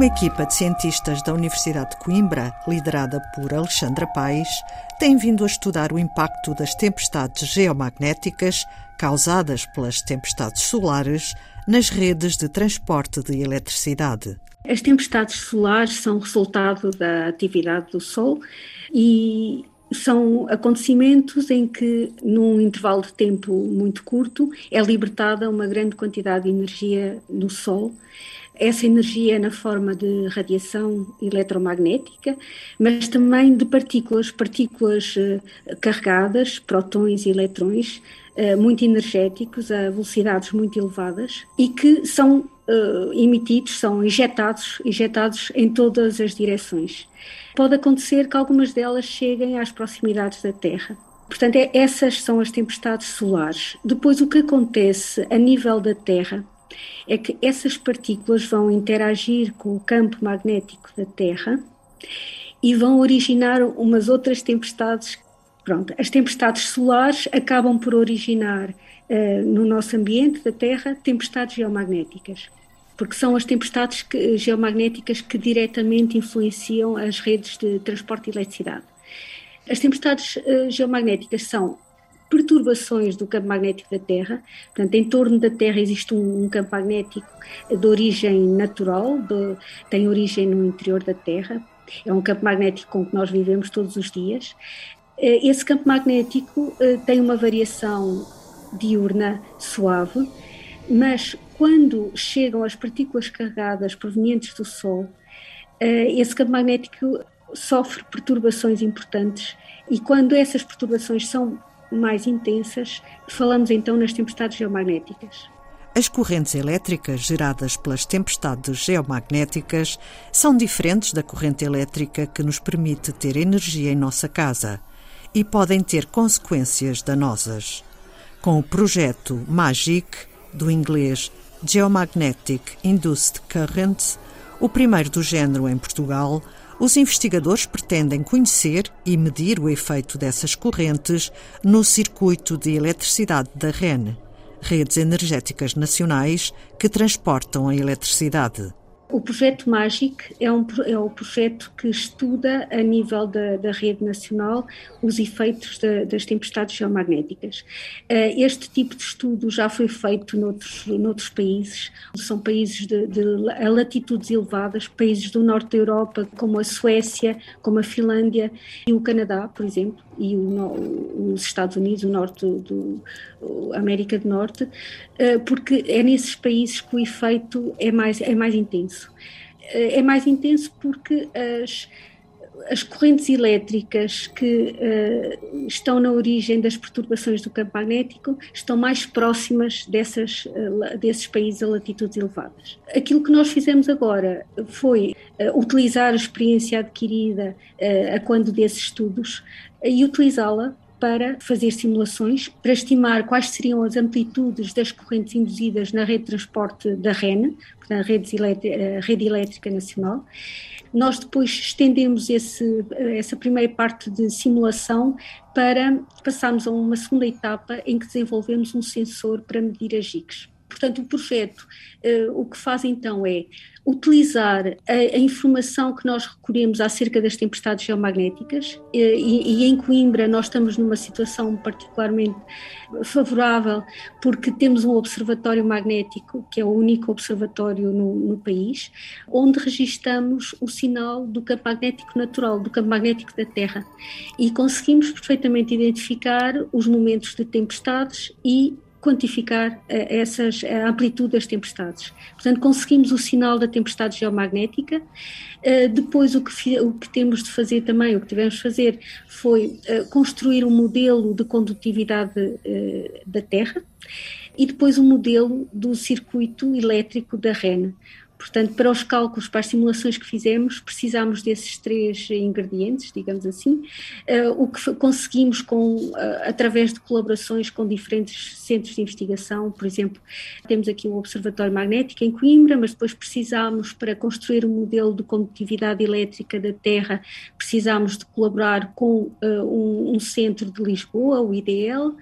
Uma equipa de cientistas da Universidade de Coimbra, liderada por Alexandra Paes, tem vindo a estudar o impacto das tempestades geomagnéticas causadas pelas tempestades solares nas redes de transporte de eletricidade. As tempestades solares são resultado da atividade do Sol e são acontecimentos em que, num intervalo de tempo muito curto, é libertada uma grande quantidade de energia no Sol. Essa energia é na forma de radiação eletromagnética, mas também de partículas, partículas eh, carregadas, protões e eletrões, eh, muito energéticos, a velocidades muito elevadas, e que são uh, emitidos, são injetados, injetados em todas as direções. Pode acontecer que algumas delas cheguem às proximidades da Terra. Portanto, é, essas são as tempestades solares. Depois, o que acontece a nível da Terra é que essas partículas vão interagir com o campo magnético da Terra e vão originar umas outras tempestades. Pronto, as tempestades solares acabam por originar uh, no nosso ambiente da Terra tempestades geomagnéticas porque são as tempestades que, geomagnéticas que diretamente influenciam as redes de transporte de eletricidade. As tempestades uh, geomagnéticas são perturbações do campo magnético da Terra, portanto, em torno da Terra existe um, um campo magnético de origem natural, de, tem origem no interior da Terra, é um campo magnético com que nós vivemos todos os dias. Uh, esse campo magnético uh, tem uma variação diurna suave, mas quando chegam as partículas carregadas provenientes do Sol, eh, esse campo magnético sofre perturbações importantes. E quando essas perturbações são mais intensas, falamos então nas tempestades geomagnéticas. As correntes elétricas geradas pelas tempestades geomagnéticas são diferentes da corrente elétrica que nos permite ter energia em nossa casa e podem ter consequências danosas. Com o projeto MAGIC, do inglês Geomagnetic Induced Currents, o primeiro do género em Portugal, os investigadores pretendem conhecer e medir o efeito dessas correntes no circuito de eletricidade da REN, redes energéticas nacionais que transportam a eletricidade. O projeto MAGIC é, um, é o projeto que estuda, a nível da, da rede nacional, os efeitos da, das tempestades geomagnéticas. Uh, este tipo de estudo já foi feito noutros, noutros países, são países de, de latitudes elevadas, países do norte da Europa, como a Suécia, como a Finlândia e o Canadá, por exemplo e o, os Estados Unidos, o norte do América do Norte, eh, porque é nesses países que o efeito é mais, é mais intenso. Eh, é mais intenso porque as as correntes elétricas que uh, estão na origem das perturbações do campo magnético estão mais próximas dessas, uh, desses países a latitudes elevadas. Aquilo que nós fizemos agora foi uh, utilizar a experiência adquirida a quando desses estudos e utilizá-la para fazer simulações, para estimar quais seriam as amplitudes das correntes induzidas na rede de transporte da REN, na rede elétrica, nacional, nós depois estendemos esse, essa primeira parte de simulação para passarmos a uma segunda etapa em que desenvolvemos um sensor para medir as GICs. Portanto, o projeto uh, o que faz então é utilizar a, a, informação que nós recolhemos acerca das tempestades geomagnéticas uh, e, e, em Coimbra nós estamos numa situação particularmente favorável porque temos um observatório magnético que é o único observatório no, no país onde registamos o sinal do campo magnético natural, do campo magnético da Terra. E conseguimos perfeitamente identificar os momentos de tempestades e quantificar eh, essas, a amplitude das tempestades. Portanto, conseguimos o sinal da tempestade geomagnética. Eh, depois, o que, o que temos de fazer também, o que tivemos de fazer, foi eh, construir um modelo de condutividade da Terra e depois um modelo do circuito elétrico da REN. Portanto, para os cálculos, para as simulações que fizemos, precisámos desses três ingredientes, digamos assim, uh, o que conseguimos com, uh, através de colaborações com diferentes centros de investigação, por exemplo, temos aqui o Observatório Magnético em Coimbra, mas depois precisámos, para construir um modelo de condutividade elétrica da Terra, precisámos de colaborar com um, um centro de Lisboa, o IDL,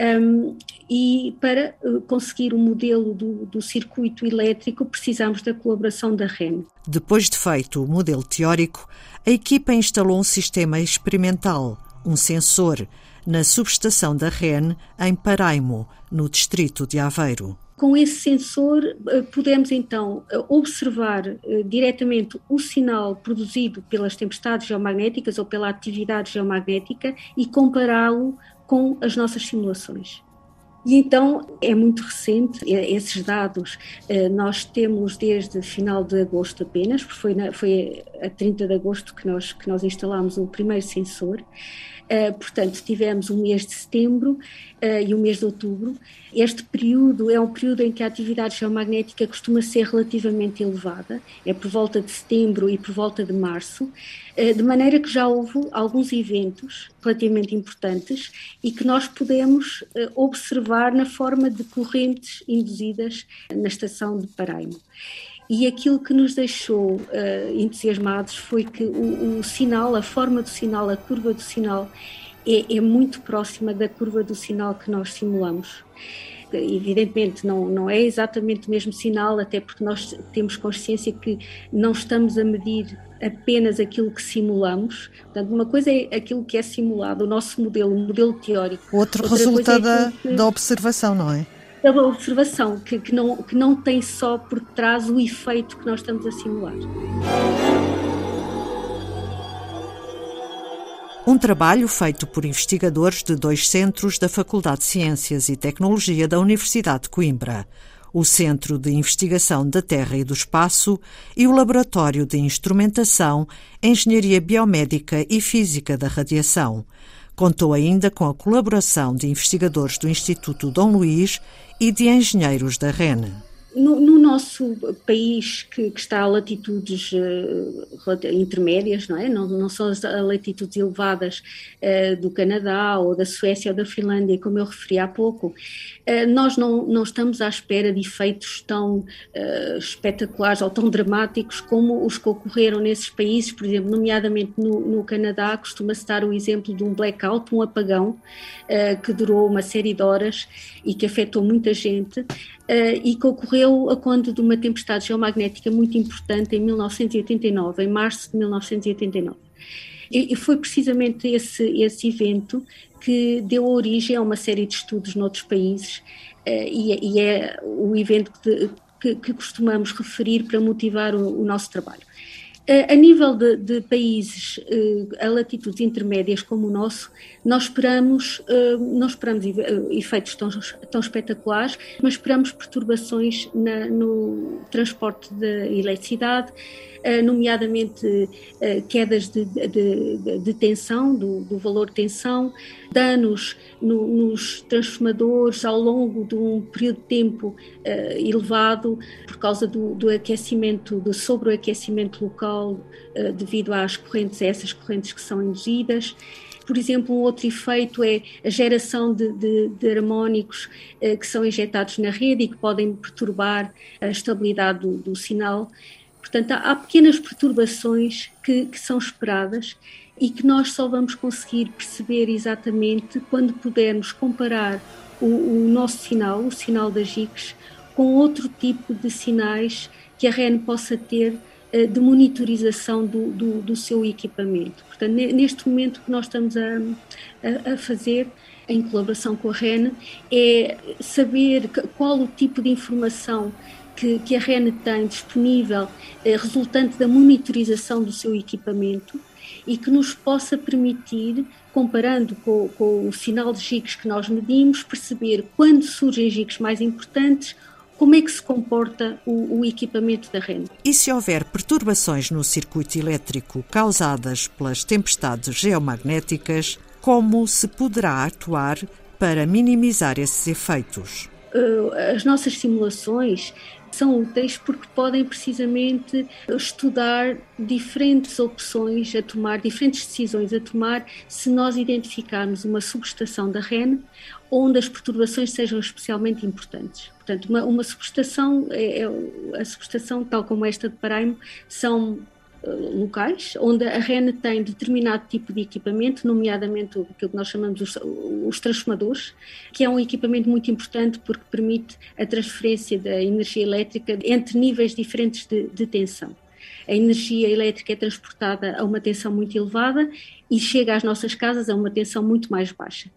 Um, e para uh, conseguir o modelo do, do, circuito elétrico precisamos da colaboração da REN. Depois de feito o modelo teórico, a equipa instalou um sistema experimental, um sensor, na subestação da REN em Paraimo, no distrito de Aveiro. Com esse sensor, uh, podemos então uh, observar diretamente o sinal produzido pelas tempestades geomagnéticas ou pela atividade geomagnética e compará-lo com as nossas simulações. E então é muito recente esses dados. Eh, nós temos desde final de agosto apenas, porque foi, na, foi a 30 de agosto que nós, que nós instalámos o primeiro sensor. Uh, portanto, tivemos o mês de setembro uh, e o mês de outubro. Este período é um período em que a atividade geomagnética costuma ser relativamente elevada, é por volta de setembro e por volta de março, de maneira que já houve alguns eventos relativamente importantes e que nós podemos observar na forma de correntes induzidas na estação de Paraimo. E aquilo que nos deixou uh, entusiasmados foi que o, o, sinal, a forma do sinal, a curva do sinal, é, é, muito próxima da curva do sinal que nós simulamos. Evidentemente, não, não é exatamente o mesmo sinal, até porque nós temos consciência que não estamos a medir apenas aquilo que simulamos. Portanto, uma coisa é aquilo que é simulado, o nosso modelo, o modelo teórico. Outro resultado é que... da observação, não é? pela observação, que, que, não, que não tem só por trás o efeito que nós estamos a simular. Um trabalho feito por investigadores de dois centros da Faculdade de Ciências e Tecnologia da Universidade de Coimbra, o Centro de Investigação da Terra e do Espaço e o Laboratório de Instrumentação, Engenharia Biomédica e Física da Radiação, Contou ainda com a colaboração de investigadores do Instituto Dom Luís e de engenheiros da REN. No, no, nosso país, que, que, está a latitudes uh, intermédias, não é? Não, não são as latitudes elevadas uh, do Canadá ou da Suécia ou da Finlândia, como eu referi há pouco, uh, nós não, não estamos à espera de efeitos tão espetaculares ou tão dramáticos como os que ocorreram nesses países, por exemplo, nomeadamente no, no Canadá, costuma-se dar o exemplo de um blackout, um apagão, que durou uma série de horas e que afetou muita gente e que ocorreu a conta de uma tempestade geomagnética muito importante em 1989, em março de 1989. E, foi precisamente esse, esse evento que deu origem a uma série de estudos noutros países uh, e, é o evento que, que, que, costumamos referir para motivar o, o nosso trabalho. A nível de, de, países a latitudes intermédias como o nosso, nós esperamos, não esperamos efeitos tão, tão espetaculares, mas esperamos perturbações na, no transporte de eletricidade, eh, nomeadamente eh, quedas de, de, de tensão, do, do, valor de tensão, danos no, nos transformadores ao longo de um período de tempo uh, elevado por causa do, do, aquecimento, do sobreaquecimento local uh, devido às correntes, a essas correntes que são induzidas. Por exemplo, um outro efeito é a geração de, de, de harmónicos uh, que são injetados na rede e que podem perturbar a estabilidade do, do sinal. Portanto, há, há pequenas perturbações que, que, são esperadas e que nós só vamos conseguir perceber exatamente quando pudermos comparar o, o nosso sinal, o sinal das GICs, com outro tipo de sinais que a REN possa ter eh, de monitorização do, do, do, seu equipamento. Portanto, neste momento que nós estamos a, a, a fazer, em colaboração com a REN, é saber qual o tipo de informação que, que a REN tem disponível eh, resultante da monitorização do seu equipamento e que nos possa permitir, comparando com, com o sinal de gigas que nós medimos, perceber quando surgem gigas mais importantes, como é que se comporta o, o, equipamento da REN. E se houver perturbações no circuito elétrico causadas pelas tempestades geomagnéticas, como se poderá atuar para minimizar esses efeitos? Uh, as nossas simulações são úteis porque podem precisamente estudar diferentes opções a tomar, diferentes decisões a tomar, se nós identificarmos uma subestação da REN onde as perturbações sejam especialmente importantes. Portanto, uma, uma subestação, é, é, a subestação, tal como esta de Paraimo, são eh, locais onde a REN tem determinado tipo de equipamento, nomeadamente o que nós chamamos o, os transformadores, que é um equipamento muito importante porque permite a transferência da energia elétrica entre níveis diferentes de, de tensão a energia elétrica é transportada a uma tensão muito elevada e chega às nossas casas a uma tensão muito mais baixa.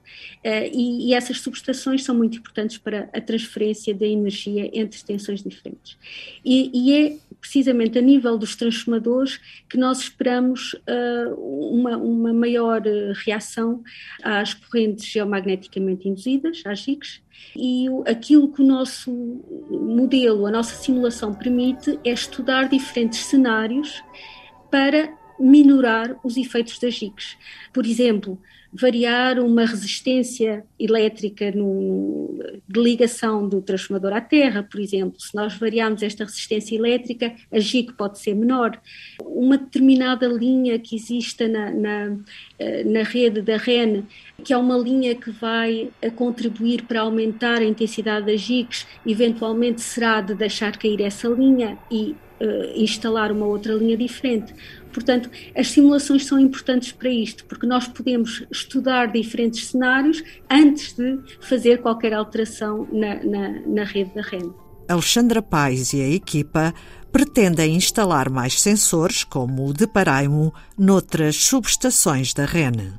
Uh, e, e, essas subestações são muito importantes para a transferência da energia entre tensões diferentes. E, e é precisamente a nível dos transformadores que nós esperamos uh, uma, uma maior eh, reação às correntes geomagneticamente induzidas, às GICs, e aquilo que o nosso modelo, a nossa simulação permite é estudar diferentes cenários para minorar os efeitos das GICs. Por exemplo, variar uma resistência elétrica no, de ligação do transformador à terra, por exemplo. Se nós variarmos esta resistência elétrica, a GIC pode ser menor. Uma determinada linha que exista na, na, eh, na rede da REN, que é uma linha que vai contribuir para aumentar a intensidade das GICs, eventualmente será de deixar cair essa linha e instalar uma outra linha diferente. Portanto, as simulações são importantes para isto, porque nós podemos estudar diferentes cenários antes de fazer qualquer alteração na, na, na rede da REN. Alexandra Pais e a equipa pretendem instalar mais sensores, como o de Paraimo, noutras subestações da REN.